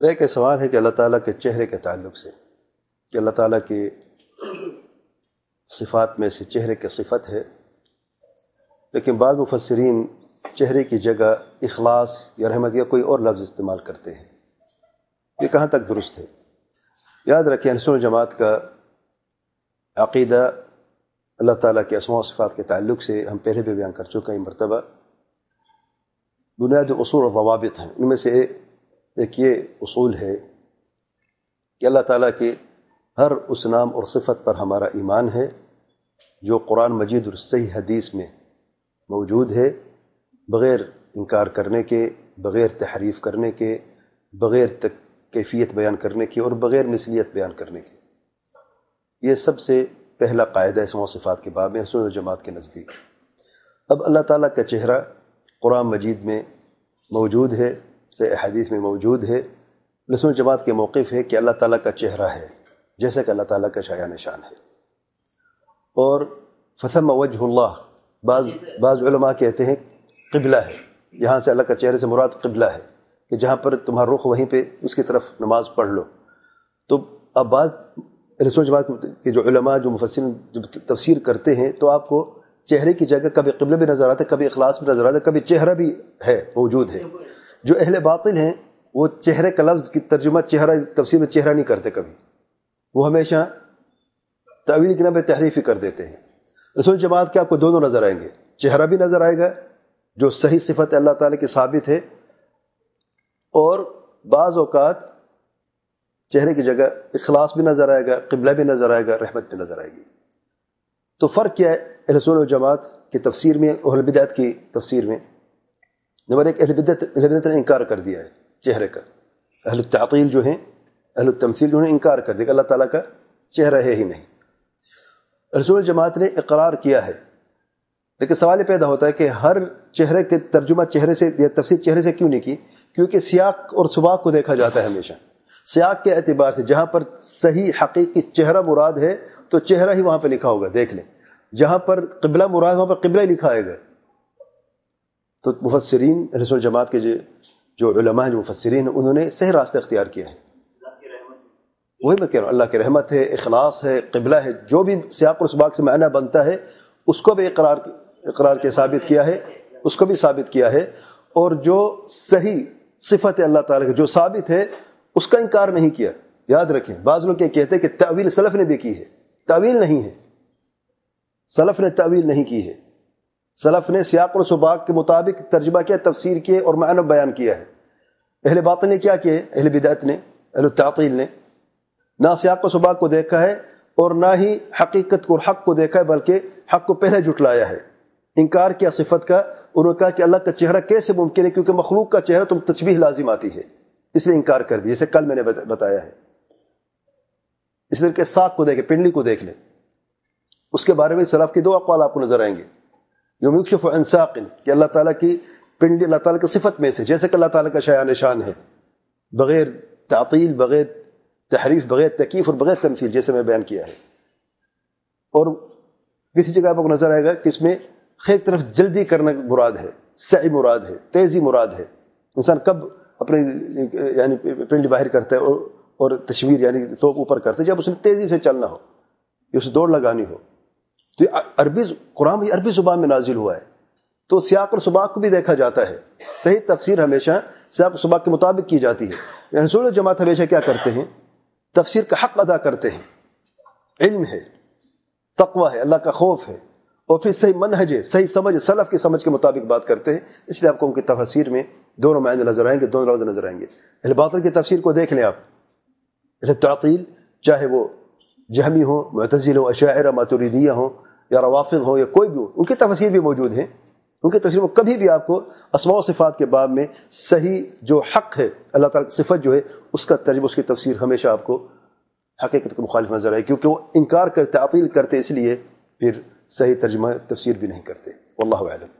ایک سوال ہے کہ اللہ تعالیٰ کے چہرے کے تعلق سے، کہ اللہ تعالیٰ کی صفات میں سے چہرے کی صفت ہے، لیکن بعض مفسرین چہرے کی جگہ اخلاص یا رحمت یا کوئی اور لفظ استعمال کرتے ہیں۔ یہ کہاں تک درست ہے؟ یاد رکھیں انسون الجماعت کا عقیدہ اللہ تعالیٰ کے اسماء و صفات کے تعلق سے ہم پہلے بھی بیان کر چکے ہیں، مرتبہ۔ بنیادی اصول و ضوابط ہیں، ان میں سے ایک یہ اصول ہے کہ اللہ تعالیٰ کے ہر اس نام اور صفت پر ہمارا ایمان ہے، جو قرآن مجید اور صحیح حدیث میں موجود ہے، بغیر انکار کرنے کے، بغیر تحریف کرنے کے، بغیر تک کیفیت بیان کرنے کی اور بغیر مثلیت بیان کرنے کی یہ سب سے پہلا قاعدہ اسم و صفات کے باب میں حسن الجماعت کے نزدیک۔ اب اللہ تعالیٰ کا چہرہ قرآن مجید میں موجود ہے۔ سے حدیث میں موجود ہے لسن الجماعت کے موقف ہے کہ اللہ تعالیٰ کا چہرہ ہے، جیسے کہ اللہ تعالیٰ کا شاعر نشان ہے۔ اور فسم وجہ اللہ بعض بعض علماء کہتے ہیں قبلہ ہے۔ یہاں سے اللہ کا چہرے سے مراد قبلہ ہے کہ جہاں پر تمہارا رخ وہیں پہ اس کی طرف نماز پڑھ لو۔ تو اب بعض رسول جماعت کے جو علماء، جو مفسر جو تفسیر کرتے ہیں، تو آپ کو چہرے کی جگہ کبھی قبل بھی نظر آتا ہے، کبھی اخلاص بھی نظر آتا ہے، کبھی چہرہ بھی ہے، موجود ہے۔ جو اہل باطل ہیں، وہ چہرے کا لفظ کی ترجمہ، چہرہ، تفسیر میں چہرہ نہیں کرتے کبھی۔ وہ ہمیشہ طویل کی نام تحریف ہی کر دیتے ہیں۔ رسول جماعت کے آپ کو دونوں نظر آئیں گے۔ چہرہ بھی نظر آئے گا، جو صحیح صفت اللہ تعالیٰ کی ثابت ہے۔ اور بعض اوقات چہرے کی جگہ اخلاص بھی نظر آئے گا، قبلہ بھی نظر آئے گا، رحمت بھی نظر آئے گی۔ تو فرق کیا ہے رسول الجماعت کی تفسیر میں، اہل بدعت کی تفسیر میں؟ نمبر ایک اہل بدعت اہل بدعت نے انکار کر دیا ہے چہرے کا۔ اہل التعطیل جو ہیں، اہل التمثیل جو ہیں، انکار کر دیا کہ اللہ تعالیٰ کا چہرہ ہے ہی نہیں۔ رسول الجماعت نے اقرار کیا ہے۔ لیکن سوال یہ پیدا ہوتا ہے کہ ہر چہرے کے ترجمہ چہرے سے یا تفسیر چہرے سے کیوں نہیں کی؟ کیونکہ سیاق اور سباق کو دیکھا جاتا ہے ہمیشہ۔ سیاق کے اعتبار سے جہاں پر صحیح حقیقی چہرہ مراد ہے، تو چہرہ ہی وہاں پہ لکھا ہوگا، دیکھ لیں۔ جہاں پر قبلہ مراد وہاں پر قبلہ ہی لکھا آئے گا تو مفسرین رسول جماعت کے جو علماء ہیں، جو مفسرین ہیں انہوں نے صحیح راستہ اختیار کیا ہے۔ وہی میں کہہ رہا ہوں، اللہ کی رحمت ہے، اخلاص ہے، قبلہ ہے، جو بھی سیاق اور سباق سے معنی بنتا ہے، اس کو بھی اقرار اقرار کے ثابت کیا ہے، اس کو بھی ثابت کیا ہے۔ اور جو صحیح صفت اللہ تعالیٰ کی، جو ثابت ہے، اس کا انکار نہیں کیا۔ یاد رکھیں، بعض لوگ یہ کہتے ہیں کہ تعویل سلف نے بھی کی ہے۔ تعویل نہیں ہے۔ سلف نے تعویل نہیں کی ہے۔ سلف نے سیاق و سباق کے مطابق ترجمہ کیا، تفسیر کیے اور معنی بیان کیا ہے۔ اہل بات نے کیا کیا؟ اہل بدعت نے، اہل التعطیل نے۔ نہ سیاق و سباق کو دیکھا ہے اور نہ ہی حقیقت کو، حق کو دیکھا ہے، بلکہ حق کو پہلے جٹلایا ہے۔ انکار کیا صفت کا، انہوں نے کہا کہ اللہ کا چہرہ کیسے ممکن ہے؟ کیونکہ مخلوق کا چہرہ تم تجبیح لازم آتی ہے۔ اس لیے انکار کر دیا جیسے کل میں نے بتایا ہے۔ اس لیے کہ ساک کو دیکھیں، پنڈلی کو دیکھ لیں۔ اس کے بارے میں سلف کے دو اقوال آپ کو نظر آئیں گے۔ یوم یکشف انساق کہ اللہ تعالیٰ کی پنڈلی اللہ تعالیٰ کی صفت میں سے، جیسے کہ اللہ تعالیٰ کا شاع نشان ہے، بغیر تعطیل، بغیر تحریف، بغیر تکیف اور بغیر تمثیل، جیسے میں بیان کیا ہے۔ اور کسی جگہ آپ کو نظر آئے گا کہ اس میں خیر طرف جلدی کرنا مراد ہے، سعی مراد ہے، تیزی مراد ہے۔ انسان کب اپنے یعنی پنڈلی باہر کرتا ہے اور اور تشویر یعنی توپ اوپر کرتا ہے، جب اس نے تیزی سے چلنا ہو، یا اسے دوڑ لگانی ہو تو یہ عربی قرآن عربی زبان میں نازل ہوا ہے۔ تو سیاق اور سباق کو بھی دیکھا جاتا ہے۔ صحیح تفسیر ہمیشہ سیاق و سباق کے مطابق کی جاتی ہے۔ یعنی رسول جماعت ہمیشہ کیا کرتے ہیں؟ تفسیر کا حق ادا کرتے ہیں۔ علم ہے، تقوی ہے، اللہ کا خوف ہے۔ اور پھر صحیح منہج ہے، صحیح سمجھ، سلف کی سمجھ کے مطابق بات کرتے ہیں۔ اس لیے آپ کو ان کی تفسیر میں دونوں معنی نظر آئیں گے، دونوں لفظ نظر آئیں گے۔ اہل باطل کی تفسیر کو دیکھ لیں آپ۔ اہل تعطیل، چاہے وہ جہمی ہوں معتزل ہوں، اشاعرہ ماتوریدیہ ہوں یا روافظ ہوں یا کوئی بھی ہو، ان کی تفسیر بھی موجود ہیں۔ ان کی تفسیر میں کبھی بھی آپ کو اسماع و صفات کے باب میں صحیح جو حق ہے، اللہ تعالیٰ کی صفت جو ہے، اس کا ترجمہ، اس کی تفسیر ہمیشہ آپ کو حقیقت کے مخالف نظر آئے، کیونکہ وہ انکار کرتے تعطیل کرتے، اس لیے پھر صحیح ترجمہ، تفسیر بھی نہیں کرتے۔ واللہ علم